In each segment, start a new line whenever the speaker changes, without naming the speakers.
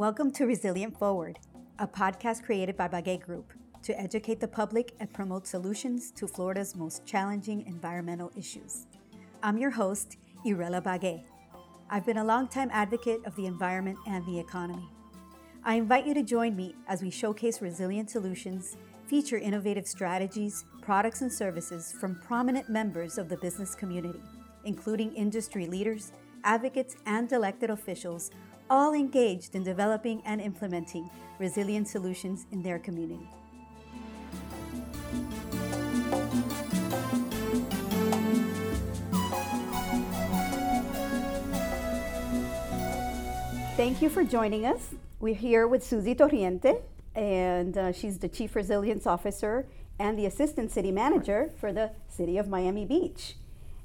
Welcome to Resilient Forward, a podcast created by Bagué Group to educate the public and promote solutions to Florida's most challenging environmental issues. I'm your host, Irela Bagué. I've been a longtime advocate of the environment and the economy. I invite you to join me as we showcase resilient solutions, feature innovative strategies, products, and services from prominent members of the business community, including industry leaders, advocates, and elected officials all engaged in developing and implementing resilient solutions in their community. Thank you for joining us. We're here with Susie Torriente, and uh, she's the Chief Resilience Officer and the Assistant City Manager for the City of Miami Beach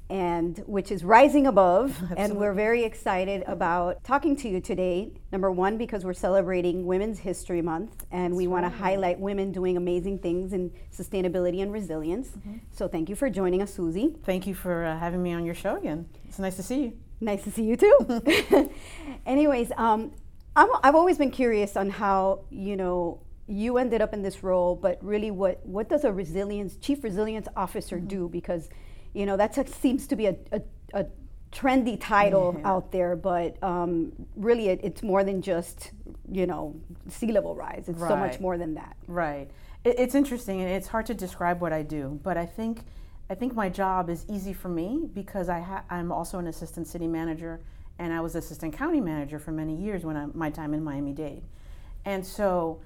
and which is rising above. Absolutely. And we're very excited about talking to you today. Number one, because we're celebrating Women's History Month, and That's we want to highlight women doing amazing things in sustainability and resilience. Mm-hmm. So thank you for joining us, Susie.
Thank you for uh, having me on your show again. It's nice to see you.
Nice to see you too. Anyways, um, i have always been curious on how you know you ended up in this role, but really, what what does a resilience chief resilience officer mm-hmm. do? Because you know, that seems to be a, a, a trendy title yeah. out there, but um, really it, it's more than just, you know, sea level rise. It's right. so much more than that.
Right. It, it's interesting and it's hard to describe what I do, but I think I think my job is easy for me because I ha- I'm also an assistant city manager and I was assistant county manager for many years when I, my time in Miami-Dade. And so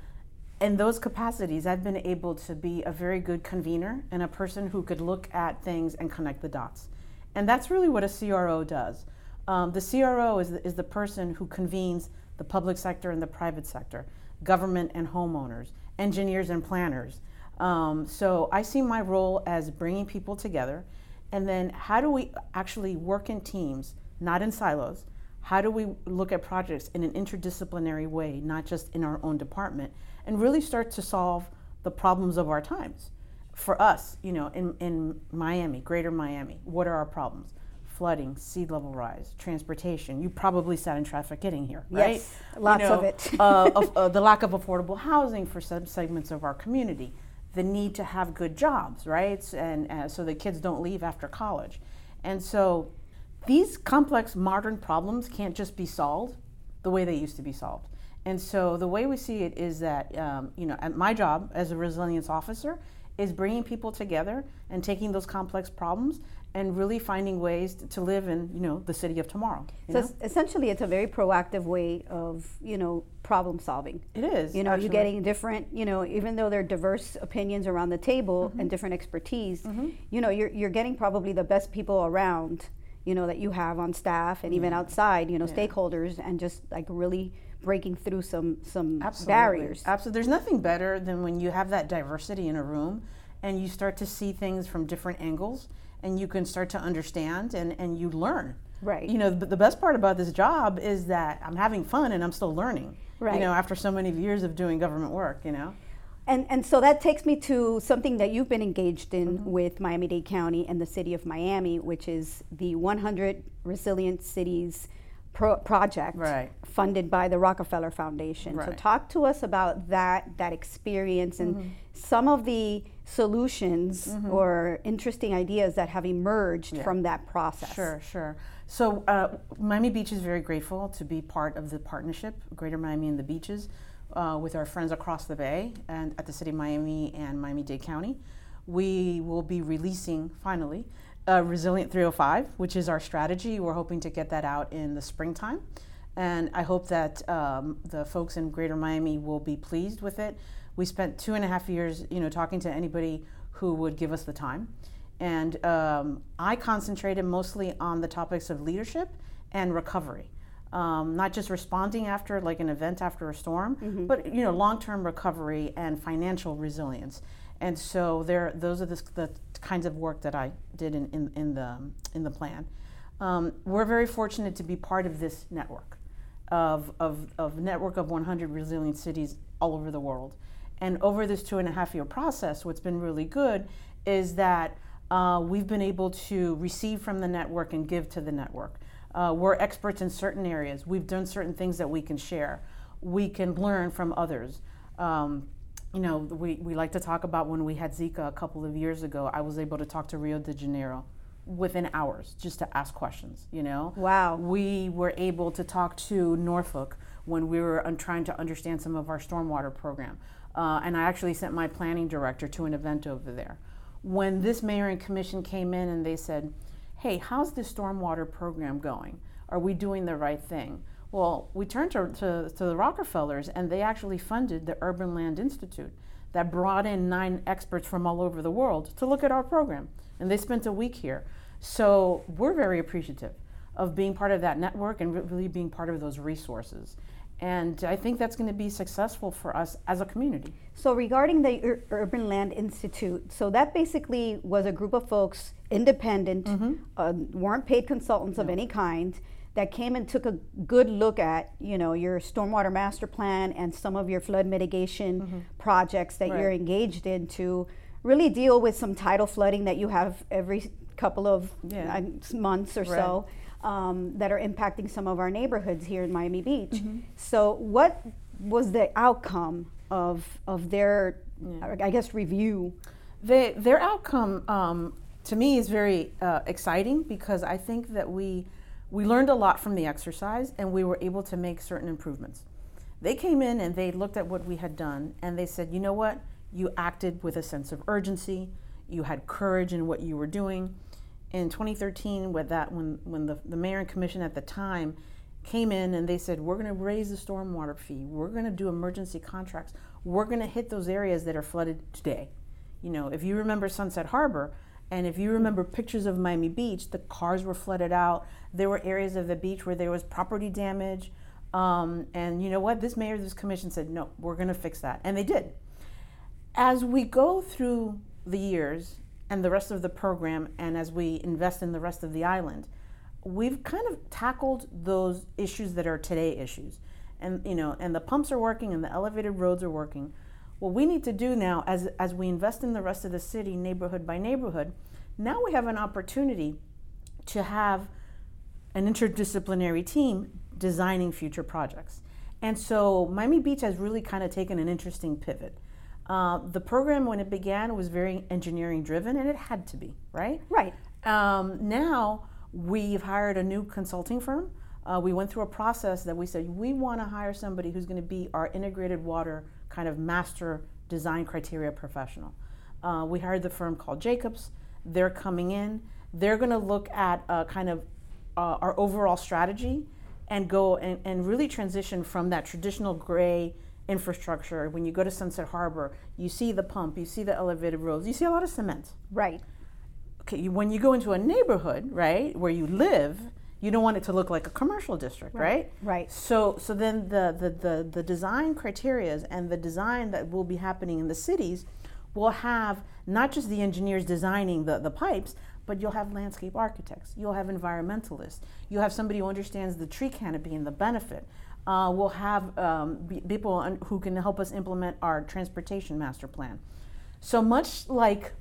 in those capacities, I've been able to be a very good convener and a person who could look at things and connect the dots. And that's really what a CRO does. Um, the CRO is the, is the person who convenes the public sector and the private sector, government and homeowners, engineers and planners. Um, so I see my role as bringing people together, and then how do we actually work in teams, not in silos? How do we look at projects in an interdisciplinary way, not just in our own department? And really start to solve the problems of our times. For us, you know, in, in Miami, greater Miami, what are our problems? Flooding, sea level rise, transportation. You probably sat in traffic getting here, right?
Yes, lots
you know,
of it.
uh, of, uh, the lack of affordable housing for some segments of our community, the need to have good jobs, right? And uh, so the kids don't leave after college. And so these complex modern problems can't just be solved the way they used to be solved. And so the way we see it is that, um, you know, at my job as a resilience officer is bringing people together and taking those complex problems and really finding ways to live in, you know, the city of tomorrow.
So essentially, it's a very proactive way of, you know, problem solving.
It is.
You know, actually. you're getting different, you know, even though there are diverse opinions around the table mm-hmm. and different expertise, mm-hmm. you know, you're, you're getting probably the best people around, you know, that you have on staff and even outside, you know, yeah. stakeholders and just like really breaking through some some Absolutely. barriers.
Absolutely. There's nothing better than when you have that diversity in a room and you start to see things from different angles and you can start to understand and, and you learn.
Right.
You know, the best part about this job is that I'm having fun and I'm still learning. Right. You know, after so many years of doing government work, you know.
And, and so that takes me to something that you've been engaged in mm-hmm. with Miami Dade County and the city of Miami, which is the 100 Resilient Cities pro- project
right.
funded by the Rockefeller Foundation. Right. So talk to us about that that experience and mm-hmm. some of the solutions mm-hmm. or interesting ideas that have emerged yeah. from that process.
Sure, sure. So uh, Miami Beach is very grateful to be part of the partnership, Greater Miami and the Beaches, uh, with our friends across the Bay and at the City of Miami and Miami-Dade County. We will be releasing finally uh, Resilient 305, which is our strategy. We're hoping to get that out in the springtime. And I hope that um, the folks in Greater Miami will be pleased with it. We spent two and a half years, you know, talking to anybody who would give us the time. And um, I concentrated mostly on the topics of leadership and recovery. Um, not just responding after like an event after a storm, mm-hmm. but you know long-term recovery and financial resilience. And so there, those are the, the kinds of work that I did in, in, in the, in the plan. Um, we're very fortunate to be part of this network of, of, of network of 100 resilient cities all over the world. And over this two and a half year process, what's been really good is that uh, we've been able to receive from the network and give to the network. Uh, we're experts in certain areas. We've done certain things that we can share. we can learn from others. Um, you know, we, we like to talk about when we had Zika a couple of years ago, I was able to talk to Rio de Janeiro within hours just to ask questions, you know?
Wow.
We were able to talk to Norfolk when we were trying to understand some of our stormwater program. Uh, and I actually sent my planning director to an event over there. When this mayor and commission came in and they said, hey, how's the stormwater program going? Are we doing the right thing? Well, we turned to, to, to the Rockefellers and they actually funded the Urban Land Institute that brought in nine experts from all over the world to look at our program. And they spent a week here. So we're very appreciative of being part of that network and really being part of those resources. And I think that's going to be successful for us as a community.
So, regarding the Ur- Urban Land Institute, so that basically was a group of folks, independent, mm-hmm. uh, weren't paid consultants no. of any kind, that came and took a good look at, you know, your stormwater master plan and some of your flood mitigation mm-hmm. projects that right. you're engaged in to really deal with some tidal flooding that you have every couple of yeah. months or right. so um, that are impacting some of our neighborhoods here in Miami Beach. Mm-hmm. So, what was the outcome of of their, yeah. I guess, review?
They, their outcome, um, to me, is very uh, exciting because I think that we we learned a lot from the exercise and we were able to make certain improvements. They came in and they looked at what we had done and they said, you know what, you acted with a sense of urgency, you had courage in what you were doing. In 2013 with that when when the, the mayor and commission at the time came in and they said we're going to raise the stormwater fee. We're going to do emergency contracts. We're going to hit those areas that are flooded today. You know if you remember sunset harbor and if you remember pictures of miami beach the cars were flooded out. There were areas of the beach where there was property damage. Um, and you know what? This mayor this commission said no we're going to fix that. And they did. As we go through the years and the rest of the program, and as we invest in the rest of the island, we've kind of tackled those issues that are today issues. And you know, and the pumps are working and the elevated roads are working. What we need to do now, as as we invest in the rest of the city, neighborhood by neighborhood, now we have an opportunity to have an interdisciplinary team designing future projects. And so Miami Beach has really kind of taken an interesting pivot. Uh, the program, when it began, was very engineering driven, and it had to be, right?
Right.
Um, now we've hired a new consulting firm. Uh, we went through a process that we said we want to hire somebody who's going to be our integrated water kind of master design criteria professional. Uh, we hired the firm called Jacobs. They're coming in. They're going to look at uh, kind of uh, our overall strategy and go and, and really transition from that traditional gray infrastructure. When you go to Sunset Harbor, you see the pump, you see the elevated roads, you see a lot of cement.
Right.
Okay, when you go into a neighborhood, right, where you live, you don't want it to look like a commercial district, right?
Right. right.
So so then the, the, the, the design criterias and the design that will be happening in the cities will have not just the engineers designing the, the pipes, but you'll have landscape architects, you'll have environmentalists, you'll have somebody who understands the tree canopy and the benefit. Uh, we'll have um, people who can help us implement our transportation master plan. So much like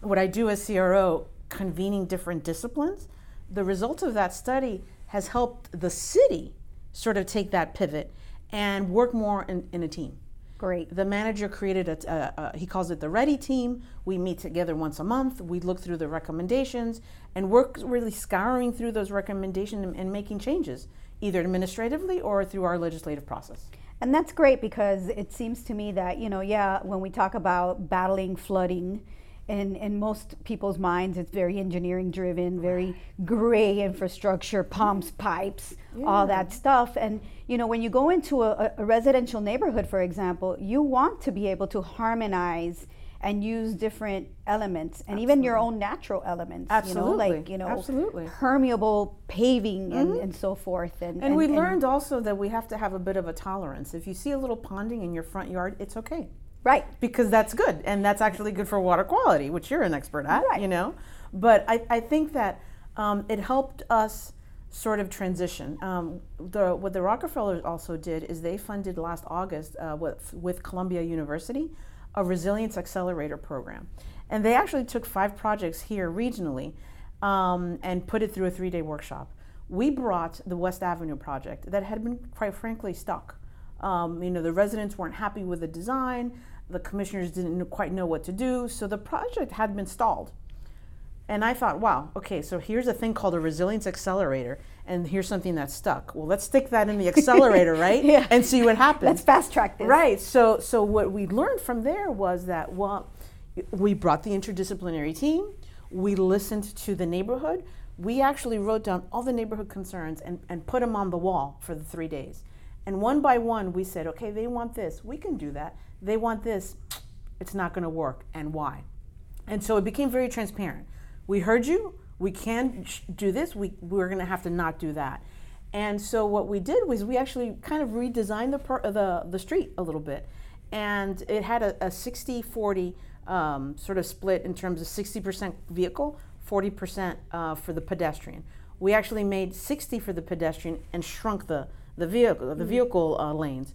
what I do as CRO, convening different disciplines, the result of that study has helped the city sort of take that pivot and work more in, in a team.
Great.
The manager created a, a, a, he calls it the Ready Team. We meet together once a month. We look through the recommendations and work really scouring through those recommendations and, and making changes either administratively or through our legislative process.
And that's great because it seems to me that, you know, yeah, when we talk about battling flooding, in, in most people's minds, it's very engineering driven, very gray infrastructure, pumps, pipes, yeah. all that stuff. And, you know, when you go into a, a residential neighborhood, for example, you want to be able to harmonize and use different elements and Absolutely. even your own natural elements
Absolutely.
you know like you know
Absolutely.
permeable paving and, mm-hmm. and so forth
and, and, and we and learned also that we have to have a bit of a tolerance if you see a little ponding in your front yard it's okay
right
because that's good and that's actually good for water quality which you're an expert at right. you know but i, I think that um, it helped us sort of transition. Um, the, what the Rockefellers also did is they funded last August uh, with, with Columbia University a resilience accelerator program. And they actually took five projects here regionally um, and put it through a three day workshop. We brought the West Avenue project that had been, quite frankly, stuck. Um, you know, the residents weren't happy with the design. The commissioners didn't quite know what to do. So the project had been stalled. And I thought, wow, okay, so here's a thing called a resilience accelerator, and here's something that's stuck. Well, let's stick that in the accelerator, right?
Yeah.
And see what happens.
Let's fast track this.
Right. So, so what we learned from there was that well, we brought the interdisciplinary team. We listened to the neighborhood. We actually wrote down all the neighborhood concerns and, and put them on the wall for the three days. And one by one, we said, okay, they want this. We can do that. They want this. It's not going to work. And why? And so it became very transparent. We heard you. We can do this. We, we're going to have to not do that. And so what we did was we actually kind of redesigned the, per, the, the street a little bit. And it had a, a 60 40 um, sort of split in terms of 60% vehicle, 40% uh, for the pedestrian. We actually made 60 for the pedestrian and shrunk the, the vehicle, the vehicle uh, lanes.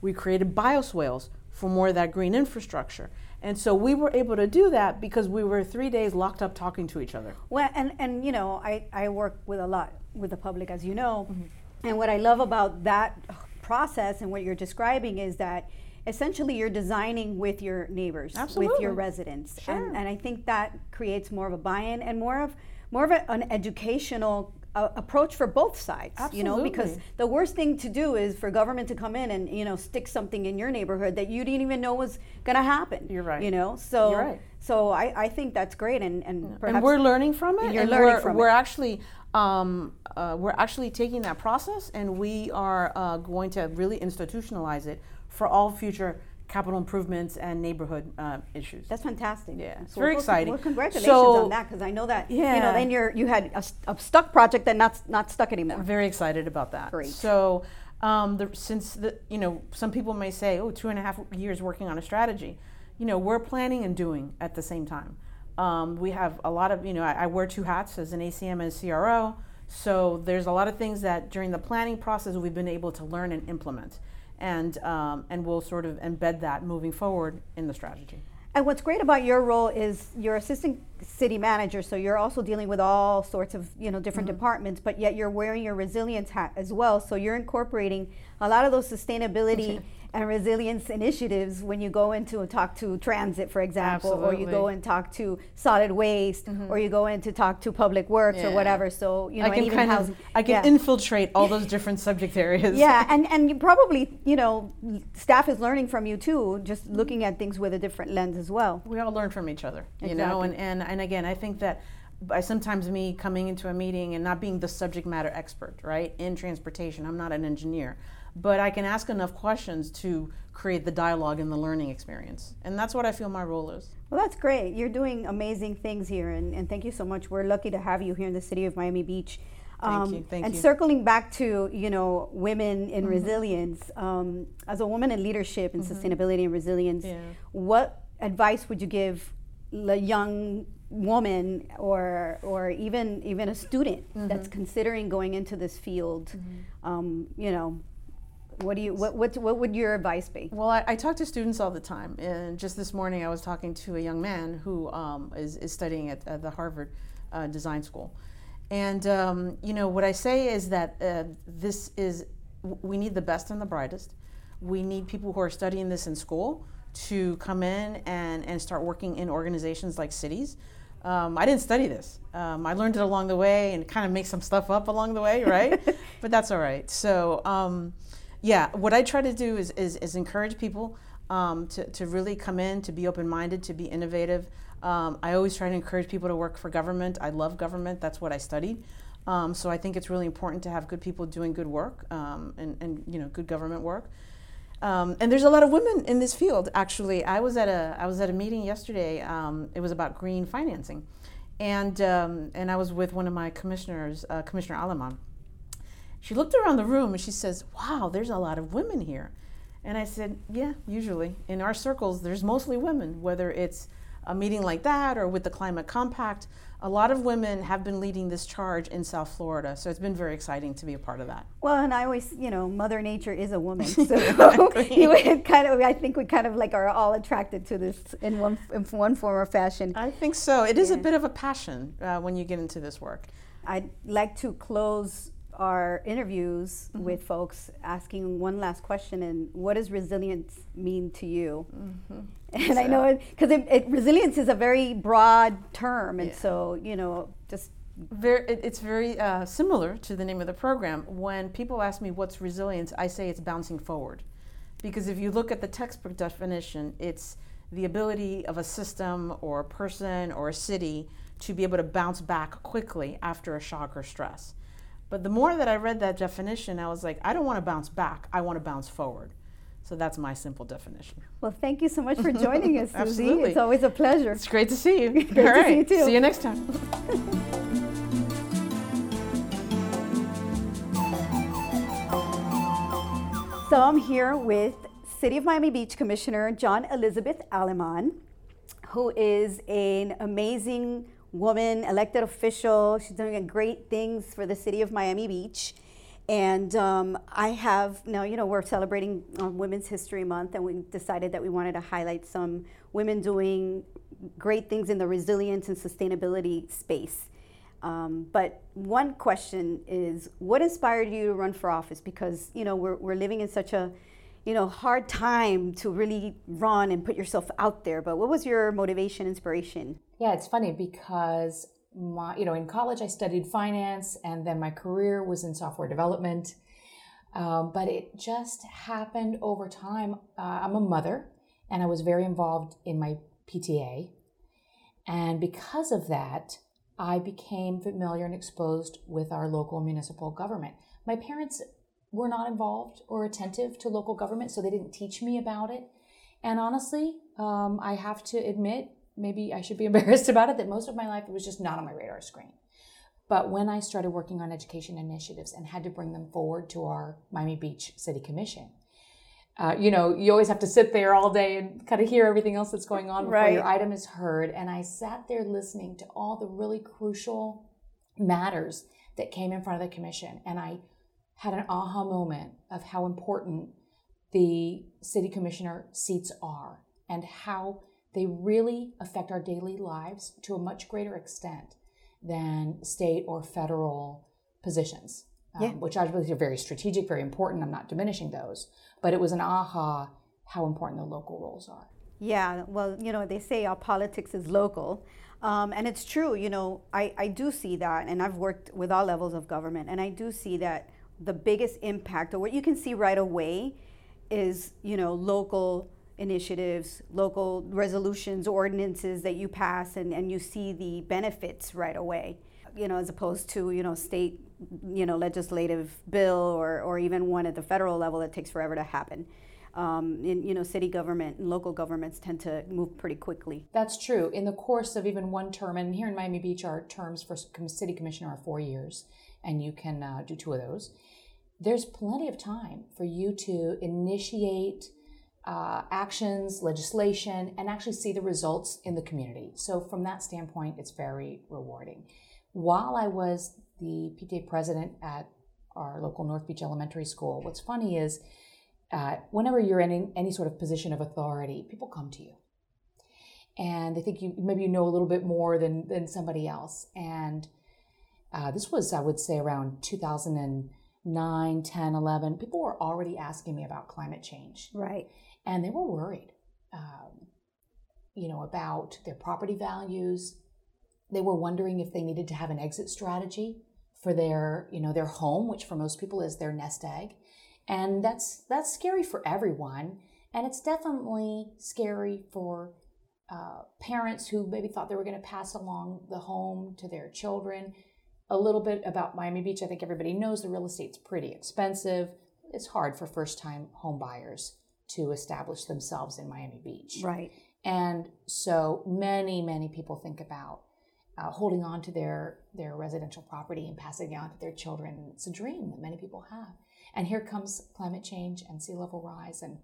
We created bioswales for more of that green infrastructure. And so we were able to do that because we were three days locked up talking to each other.
Well, and, and you know, I, I work with a lot with the public, as you know.
Mm-hmm.
And what I love about that process and what you're describing is that essentially you're designing with your neighbors, with your residents.
Sure.
And, and I think that creates more of a buy-in and more of more of a, an educational uh, approach for both sides. You know, because the worst thing to do is for government to come in and you know stick something in your neighborhood that you didn't even know was going to happen.
You're right.
You know, so
right.
so I, I think that's great, and and perhaps
and we're learning from it.
You're
and
learning
we're,
from
we're
it.
actually um, uh, we're actually taking that process and we are uh, going to really institutionalize it for all future capital improvements and neighborhood uh, issues.
That's fantastic.
Yeah, it's
So
very
well,
exciting.
Well, congratulations
So-
on that because I know that you know
Yeah.
then you're you had a stuck project that not not stuck anymore.
I'm very excited about that.
Great.
So, um, the, since the you know some people may say, oh, two and a half years working on a strategy, you know, we're planning and doing at the same time. Um, we have a lot of you know I, I wear two hats as an ACM and CRO, so there's a lot of things that during the planning process we've been able to learn and implement, and um, and we'll sort of embed that moving forward in the strategy.
And what's great about your role is you're assistant city manager, so you're also dealing with all sorts of you know different
Mm-hmm.
departments, but yet you're wearing your resilience hat as well. So you're incorporating a lot of those sustainability and resilience initiatives when you go into and talk to transit, for example, or you go
Mm-hmm.
and talk to solid waste, or you go in to talk to public works or whatever. So you know,
I can kind
housing.
of I can
yeah.
infiltrate all those different subject areas.
yeah, and, and you probably, you know, staff is learning from you too, just looking at things with a different lens as well.
we all learn from each other you know and, and and again i think that by sometimes me coming into a meeting and not being the subject matter expert right in transportation i'm not an engineer but i can ask enough questions to create the dialogue and the learning experience and that's what i feel my role is
Well, that's great. You're doing amazing things here, and, and thank you so much. We're lucky to have you here in the city of Miami Beach. Um,
Thank you, thank
and
you.
circling back to you know women in resilience, um, as a woman in leadership and sustainability and resilience,
Yeah.
what advice would you give a young woman or or even even a student that's considering going into this field? Um, you know, what do you what, what what would your advice be?
Well, I, I talk to students all the time, and just this morning I was talking to a young man who um, is, is studying at, at the Harvard uh, Design School, and um, you know what I say is that uh, this is we need the best and the brightest. We need people who are studying this in school to come in and, and start working in organizations like cities. Um, I didn't study this. Um, I learned it along the way and kind of make some stuff up along the way, right? but that's all right. So, um, yeah, what I try to do is, is, is encourage people um, to, to really come in, to be open minded, to be innovative. Um, I always try to encourage people to work for government. I love government, that's what I studied. Um, so I think it's really important to have good people doing good work um, and, and you know good government work. Um, and there's a lot of women in this field. Actually, I was at a I was at a meeting yesterday. Um, it was about green financing, and and I was with one of my commissioners, uh, Commissioner Aleman. She looked around the room and she says, "Wow, there's a lot of women here." And I said, "Yeah, usually in our circles, there's mostly women. Whether it's a meeting like that or with the Climate Compact, a lot of women have been leading this charge in South Florida. So it's been very exciting to be a part of that."
Well, and I always, you know, Mother Nature is a woman, so you kind of. I think we kind of like are all attracted to this in one in one form or fashion.
I think so. It is a bit of a passion uh, when you get into this work.
I'd like to close our interviews mm-hmm. with folks asking one last question and what does resilience mean to you? Mm-hmm. And so. I know because it, it, resilience is a very broad term, and yeah. so you know, just
very, it's very uh, similar to the name of the program. When people ask me what's resilience, I say it's bouncing forward, because if you look at the textbook definition, it's the ability of a system or a person or a city to be able to bounce back quickly after a shock or stress. But the more that I read that definition, I was like, I don't want to bounce back, I want to bounce forward. So that's my simple definition.
Well, thank you so much for joining us, Susie. It's always a pleasure.
It's great to see you.
great All to right. see you too.
See you next time.
so I'm here with City of Miami Beach Commissioner John Elizabeth Aleman, who is an amazing woman, elected official. She's doing great things for the city of Miami Beach. And um, I have now, you know, we're celebrating um, Women's History Month, and we decided that we wanted to highlight some women doing great things in the resilience and sustainability space. Um, but one question is, what inspired you to run for office? Because you know we're we're living in such a you know hard time to really run and put yourself out there. But what was your motivation, inspiration?
Yeah, it's funny because my, you know, in college I studied finance and then my career was in software development. Um, but it just happened over time. Uh, I'm a mother and I was very involved in my PTA. And because of that, I became familiar and exposed with our local municipal government. My parents were not involved or attentive to local government, so they didn't teach me about it. And honestly, um, I have to admit, maybe I should be embarrassed about it, that most of my life it was just not on my radar screen. But when I started working on education initiatives and had to bring them forward to our Miami Beach City Commission, uh, you know, you always have to sit there all day and kind of hear everything else that's going on before right. your item is heard. And I sat there listening to all the really crucial matters that came in front of the commission. And I had an aha moment of how important the city commissioner seats are and how they really affect our daily lives to a much greater extent than state or federal positions, um, yeah. which I believe are very strategic, very important. I'm not diminishing those, but it was an aha how important the local roles are.
Yeah, well, you know, they say our politics is local. Um, and it's true, you know, I, I do see that, and I've worked with all levels of government, and I do see that the biggest impact, or what you can see right away, is, you know, local initiatives, local resolutions, ordinances that you pass, and, and you see the benefits right away, you know, as opposed to, you know, state, you know, legislative bill or, or even one at the federal level that takes forever to happen. Um, you know, city government and local governments tend to move pretty quickly.
That's true. In the course of even one term, and here in Miami Beach, our terms for city commissioner are four years, and you can uh, do two of those. There's plenty of time for you to initiate uh, actions, legislation, and actually see the results in the community. So, from that standpoint, it's very rewarding. While I was the PTA president at our local North Beach Elementary School, what's funny is uh, whenever you're in any sort of position of authority, people come to you. And they think you maybe you know a little bit more than, than somebody else. And uh, this was, I would say, around 2009, 10, 11. People were already asking me about climate change.
Right
and they were worried, um, you know, about their property values. They were wondering if they needed to have an exit strategy for their, you know, their home, which for most people is their nest egg, and that's that's scary for everyone, and it's definitely scary for uh, parents who maybe thought they were going to pass along the home to their children. A little bit about Miami Beach. I think everybody knows the real estate's pretty expensive. It's hard for first time home buyers to establish themselves in Miami Beach.
Right.
And so many, many people think about uh, holding on to their their residential property and passing it on to their children. It's a dream that many people have. And here comes climate change and sea level rise and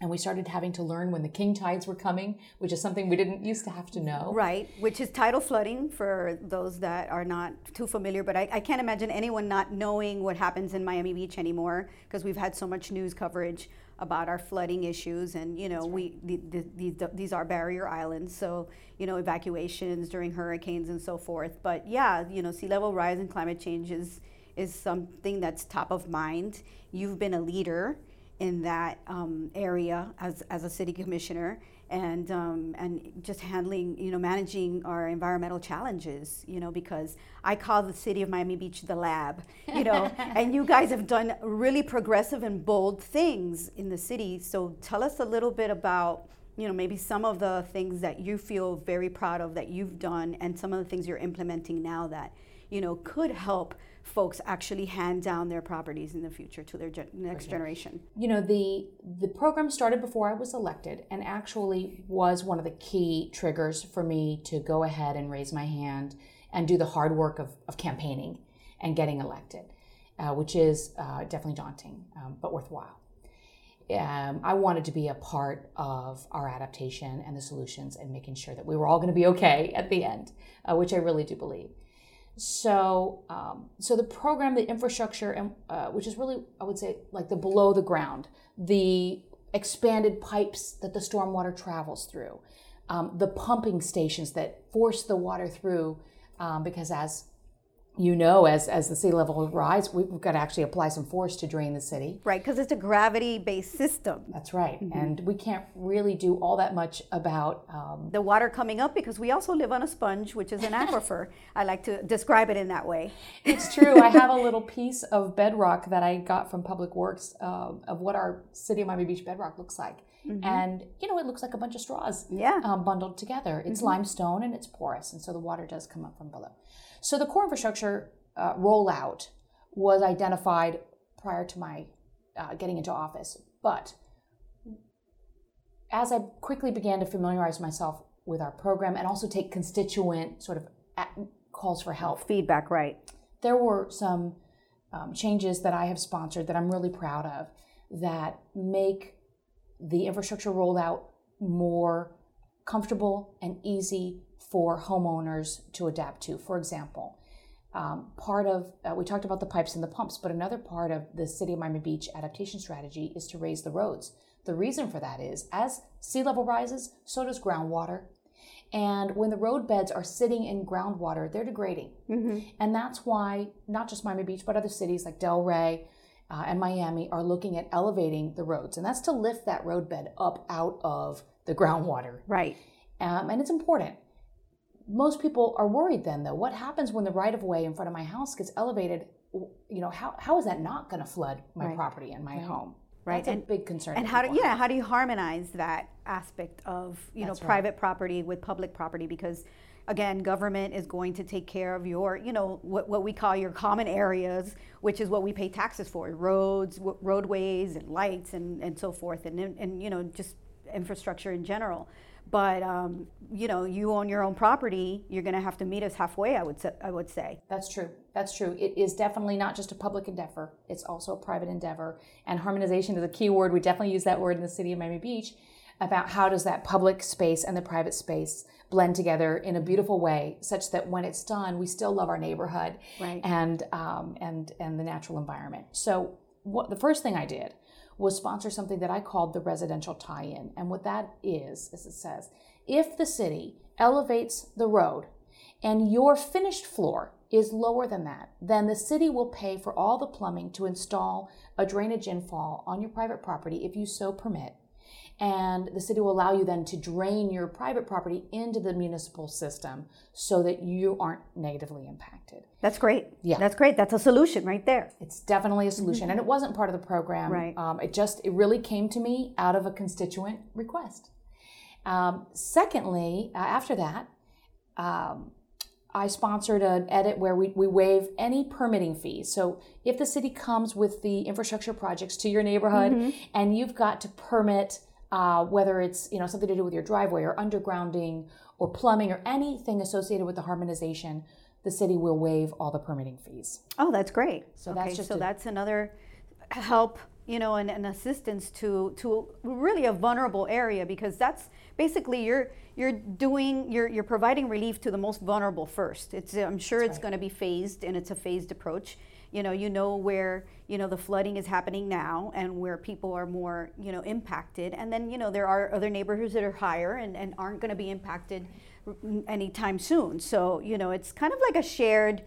and we started having to learn when the king tides were coming, which is something we didn't used to have to know.
Right, which is tidal flooding for those that are not too familiar. But I, I can't imagine anyone not knowing what happens in Miami Beach anymore because we've had so much news coverage about our flooding issues and you know right. we the, the, these, these are barrier islands so you know evacuations during hurricanes and so forth but yeah you know sea level rise and climate change is is something that's top of mind. You've been a leader in that um, area as, as a city commissioner and um, and just handling you know managing our environmental challenges you know because I call the city of Miami Beach the lab you know and you guys have done really progressive and bold things in the city. So tell us a little bit about you know maybe some of the things that you feel very proud of that you've done and some of the things you're implementing now that you know could help folks actually hand down their properties in the future to their ge- next generation.
You know, the the program started before I was elected and actually was one of the key triggers for me to go ahead and raise my hand and do the hard work of, of campaigning and getting elected, uh, which is uh, definitely daunting, um, but worthwhile. Um, I wanted to be a part of our adaptation and the solutions and making sure that we were all going to be okay at the end, uh, which I really do believe. So, um, so the program, the infrastructure, and uh, which is really, I would say, like the below the ground, the expanded pipes that the stormwater travels through, um, the pumping stations that force the water through, um, because as you know, as, as the sea level rise, we've got to actually apply some force to drain the city.
Right, because it's a gravity based system.
That's right. Mm-hmm. And we can't really do all that much about
um, the water coming up because we also live on a sponge, which is an aquifer. I like to describe it in that way.
It's true. I have a little piece of bedrock that I got from Public Works uh, of what our City of Miami Beach bedrock looks like. Mm-hmm. And, you know, it looks like a bunch of straws
yeah.
Um, bundled together. It's mm-hmm. limestone and it's porous. And so the water does come up from below. So the core infrastructure uh, rollout was identified prior to my uh, getting into office. But as I quickly began to familiarize myself with our program and also take constituent sort of calls for help,
feedback, right?
There were some um, changes that I have sponsored that I'm really proud of that make the infrastructure rollout more comfortable and easy for homeowners to adapt to. For example, um, part of, uh, we talked about the pipes and the pumps, but another part of the City of Miami Beach adaptation strategy is to raise the roads. The reason for that is as sea level rises, so does groundwater. And when the road beds are sitting in groundwater, they're degrading. Mm-hmm. And that's why not just Miami Beach, but other cities like Delray uh, and Miami are looking at elevating the roads. And that's to lift that roadbed up out of the groundwater.
Right.
Um, and it's important most people are worried then though what happens when the right of way in front of my house gets elevated you know how, how is that not going to flood my right. property and my right. home
right
That's and, a big concern
and how do yeah how do you harmonize that aspect of you That's know private property with public property because again government is going to take care of your you know what, what we call your common areas which is what we pay taxes for roads roadways and lights and, and so forth and, and you know just infrastructure in general but um, you know, you own your own property. You're going to have to meet us halfway. I would say. I would say.
That's true. That's true. It is definitely not just a public endeavor. It's also a private endeavor. And harmonization is a key word. We definitely use that word in the city of Miami Beach about how does that public space and the private space blend together in a beautiful way, such that when it's done, we still love our neighborhood
right.
and um, and and the natural environment. So, what the first thing I did was sponsor something that I called the residential tie in. And what that is, as it says, if the city elevates the road and your finished floor is lower than that, then the city will pay for all the plumbing to install a drainage infall on your private property if you so permit and the city will allow you then to drain your private property into the municipal system so that you aren't negatively impacted.
That's great. Yeah, that's great. That's a solution right there.
It's definitely a solution, mm-hmm. and it wasn't part of the program.
Right.
Um, it just it really came to me out of a constituent request. Um, secondly, uh, after that. Um, I sponsored an edit where we, we waive any permitting fees. So if the city comes with the infrastructure projects to your neighborhood mm-hmm. and you've got to permit uh, whether it's you know something to do with your driveway or undergrounding or plumbing or anything associated with the harmonization, the city will waive all the permitting fees.
Oh, that's great.
So okay, that's just
so a, that's another help, you know, and, and assistance to to really a vulnerable area because that's basically you're you're doing you're you're providing relief to the most vulnerable first. It's I'm sure that's it's right. going to be phased and it's a phased approach you know you know where you know the flooding is happening now and where people are more you know impacted and then you know there are other neighborhoods that are higher and, and aren't going to be impacted anytime soon so you know it's kind of like a shared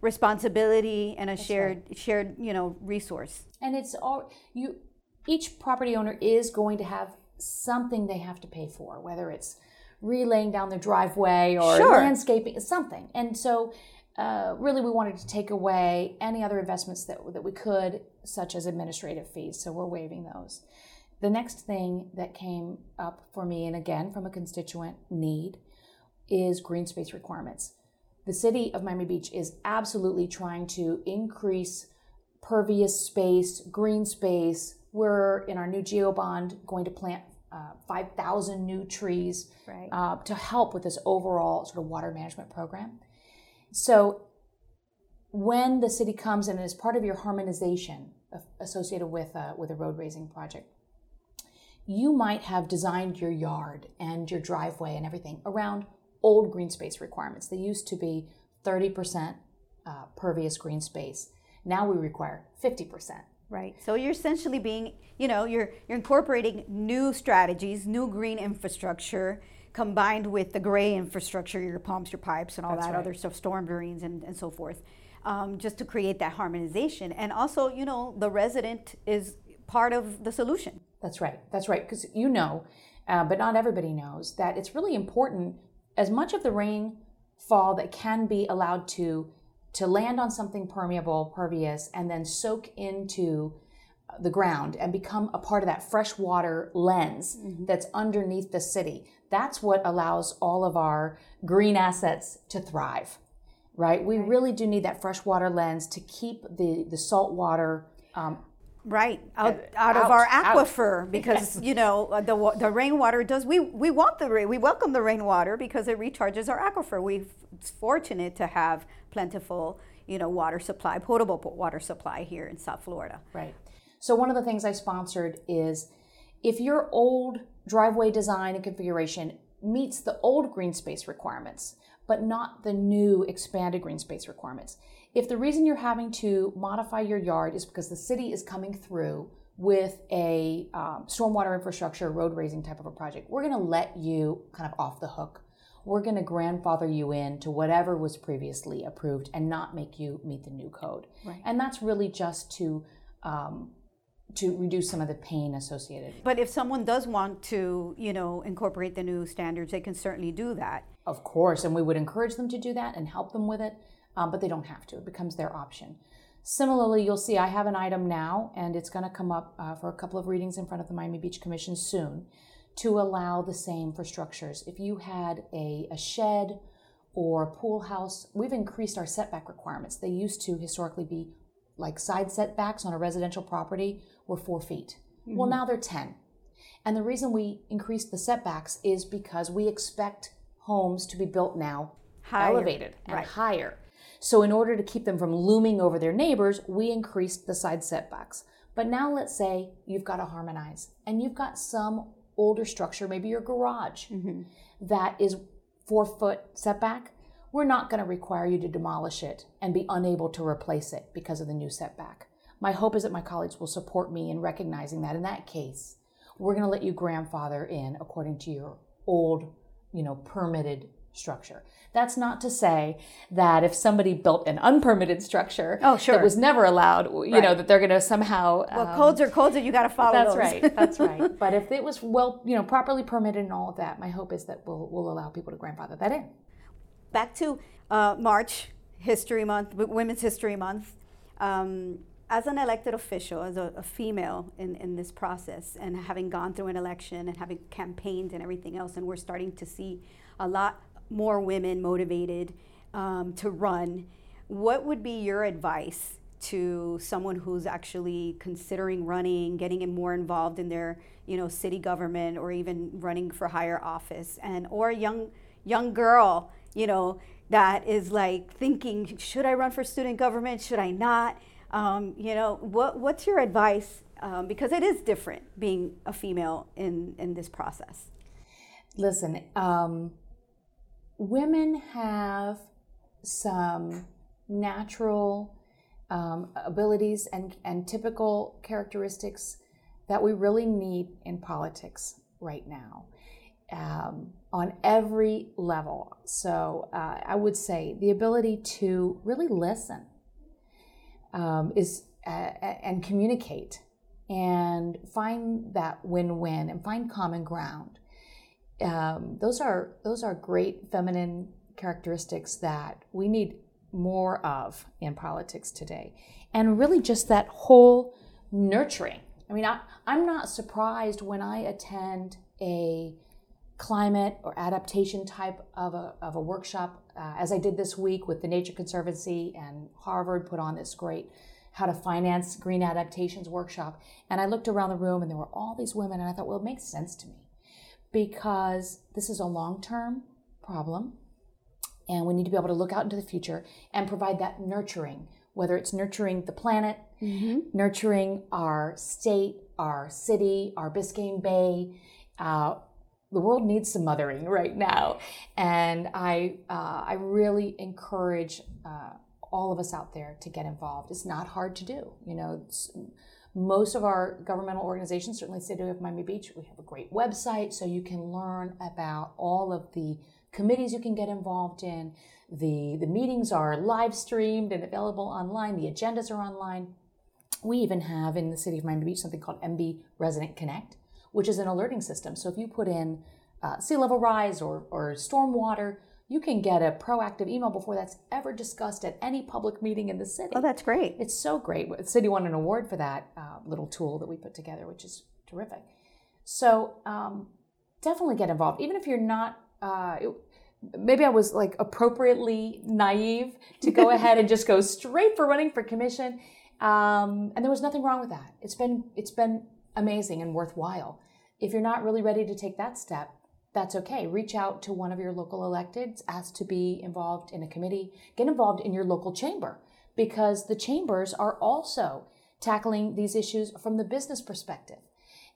responsibility and a
That's
shared shared you know resource.
And it's all you. Each property owner is going to have something they have to pay for, whether it's relaying down their driveway or
Sure.
landscaping, something. And so, uh, really, we wanted to take away any other investments that that we could, such as administrative fees. So we're waiving those. The next thing that came up for me, and again from a constituent need, is green space requirements. The city of Miami Beach is absolutely trying to increase pervious space, green space. We're in our new G.O. bond going to plant uh, 5,000 new trees
Right.
uh, to help with this overall sort of water management program. So when the city comes in as part of your harmonization associated with uh, with a road raising project, you might have designed your yard and your driveway and everything around old green space requirements. They used to be 30% uh, pervious green space. Now we require 50%.
Right. So you're essentially being, you know, you're you're incorporating new strategies, new green infrastructure combined with the gray infrastructure, your pumps, your pipes, and all
That's
that
right.
other stuff, storm drains and, and so forth, um, just to create that harmonization. And also, you know, the resident is part of the solution.
That's right. That's right. Because you know, uh, but not everybody knows that it's really important. As much of the rainfall that can be allowed to to land on something permeable, pervious, and then soak into the ground and become a part of that freshwater lens that's underneath the city. That's what allows all of our green assets to thrive. Right? We really do need that freshwater lens to keep the the salt water um,
Right out,
Uh,
out of
out,
our
out.
aquifer because you know uh, the the rainwater does we we want the rain we welcome the rainwater because it recharges our aquifer. We're fortunate to have plentiful you know water supply, potable water supply here in South Florida.
Right. So one of the things I sponsored is if your old driveway design and configuration meets the old green space requirements, but not the new expanded green space requirements. If the reason you're having to modify your yard is because the city is coming through with a um, stormwater infrastructure road raising type of a project, we're going to let you kind of off the hook. We're going to grandfather you in to whatever was previously approved and not make you meet the new code.
Right.
And that's really just to um, to reduce some of the pain associated.
But if someone does want to you know incorporate the new standards, they can certainly do that.
Of course, and we would encourage them to do that and help them with it, um, but they don't have to. It becomes their option. Similarly, you'll see I have an item now, and it's going to come up uh, for a couple of readings in front of the Miami Beach Commission soon to allow the same for structures. If you had a, a shed or a pool house, we've increased our setback requirements. They used to historically be like side setbacks on a residential property were four feet. Well, mm-hmm. now they're 10. And the reason we increased the setbacks is because we expect homes to be built now
Higher,
elevated and
right.
higher. So, in order to keep them from looming over their neighbors, we increased the side setbacks. But now let's say you've got to harmonize and you've got some older structure, maybe your garage, mm-hmm. that is four foot setback. We're not going to require you to demolish it and be unable to replace it because of the new setback. My hope is that my colleagues will support me in recognizing that in that case, we're going to let you grandfather in according to your old, you know, permitted structure. That's not to say that if somebody built an unpermitted structure
Oh, sure.
that was never allowed, you know, that they're going to somehow
Well,
um,
codes are codes, that you got to follow
that's
those.
right. That's right. But if it was well, you know, properly permitted and all of that, my hope is that we'll, we'll allow people to grandfather that in.
back to uh, March History Month, Women's History Month. Um, as an elected official, as a, a female in, in this process, and having gone through an election and having campaigned and everything else, and we're starting to see a lot more women motivated um, to run, what would be your advice to someone who's actually considering running, getting more involved in their, you know, city government or even running for higher office, and or a young young girl, you know, that is like thinking, should I run for student government? Should I not? Um, you know, what what's your advice? Um, because it is different being a female in in this process.
Listen, um, women have some natural um, abilities and, and typical characteristics that we really need in politics right now. um, on every level. So uh, I would say the ability to really listen um, is uh, and communicate and find that win-win and find common ground. Um, those are those are great feminine characteristics that we need more of in politics today, and really just that whole nurturing. I mean, I, I'm not surprised when I attend a climate or adaptation type of a, of a workshop, uh, as I did this week with the Nature Conservancy and Harvard put on this great how to finance green adaptations workshop. And I looked around the room and there were all these women, and I thought, well, it makes sense to me because this is a long term problem. And we need to be able to look out into the future and provide that nurturing, whether it's nurturing the planet, mm-hmm. nurturing our state, our city, our Biscayne Bay. Uh, the world needs some mothering right now. And I, uh, I really encourage uh, all of us out there to get involved. It's not hard to do. You know, most of our governmental organizations, certainly City of Miami Beach, we have a great website so you can learn about all of the committees you can get involved in. The, the meetings are live streamed and available online. The agendas are online. We even have in the City of Miami Beach something called MB Resident Connect, which is an alerting system. So if you put in uh, sea level rise or, or stormwater, you can get a proactive email before that's ever discussed at any public meeting in the city.
Oh, that's great.
It's so great. The city won an award for that uh, little tool that we put together, which is terrific. So um, definitely get involved, even if you're not. Uh, it, maybe I was like appropriately naive to go ahead and just go straight for running for commission, um, and there was nothing wrong with that. It's been it's been amazing and worthwhile. If you're not really ready to take that step, that's okay. Reach out to one of your local electeds, ask to be involved in a committee, get involved in your local chamber because the chambers are also tackling these issues from the business perspective.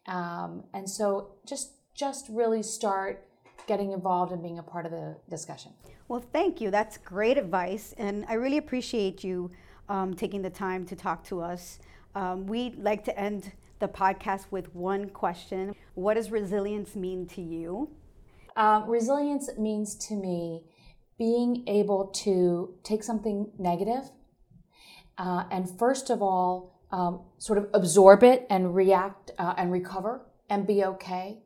Um, and so just just really start getting involved and being a part of the discussion.
Well, thank you. That's great advice, and I really appreciate you um, taking the time to talk to us. Um, we'd like to end the podcast with one question What does resilience mean to you?
Uh, resilience means to me being able to take something negative uh, and first of all um, sort of absorb it and react uh, and recover and be okay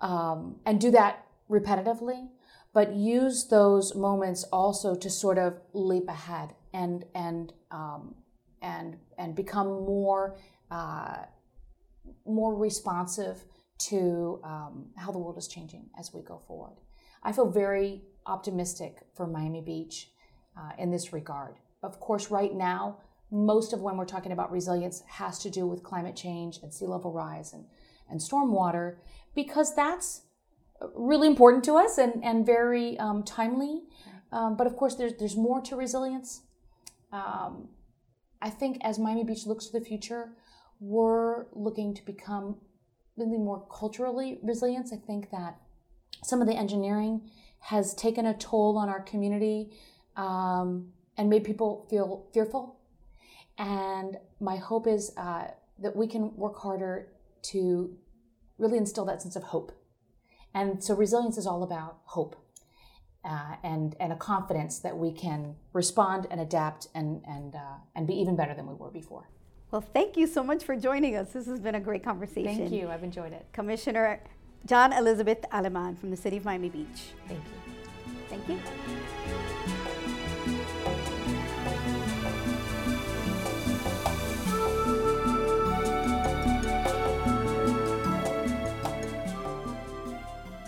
um, and do that repetitively but use those moments also to sort of leap ahead and and um, and and become more uh, more responsive to um, how the world is changing as we go forward. I feel very optimistic for Miami Beach uh, in this regard. Of course, right now, most of when we're talking about resilience has to do with climate change and sea level rise and, and stormwater, because that's really important to us and, and very um, timely. Um, but of course, there's, there's more to resilience. Um, I think as Miami Beach looks to the future, we're looking to become really more culturally resilient. I think that some of the engineering has taken a toll on our community um, and made people feel fearful. And my hope is uh, that we can work harder to really instill that sense of hope. And so resilience is all about hope uh, and, and a confidence that we can respond and adapt and, and, uh, and be even better than we were before.
Well, thank you so much for joining us. This has been a great conversation.
Thank you. I've enjoyed it.
Commissioner John Elizabeth Aleman from the City of Miami Beach.
Thank you.
Thank you.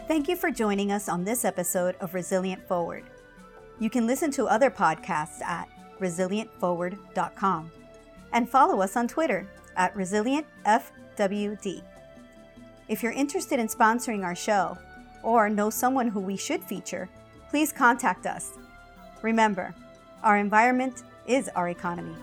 Thank you for joining us on this episode of Resilient Forward. You can listen to other podcasts at resilientforward.com and follow us on Twitter at ResilientFWD. If you're interested in sponsoring our show or know someone who we should feature, please contact us. Remember, our environment is our economy.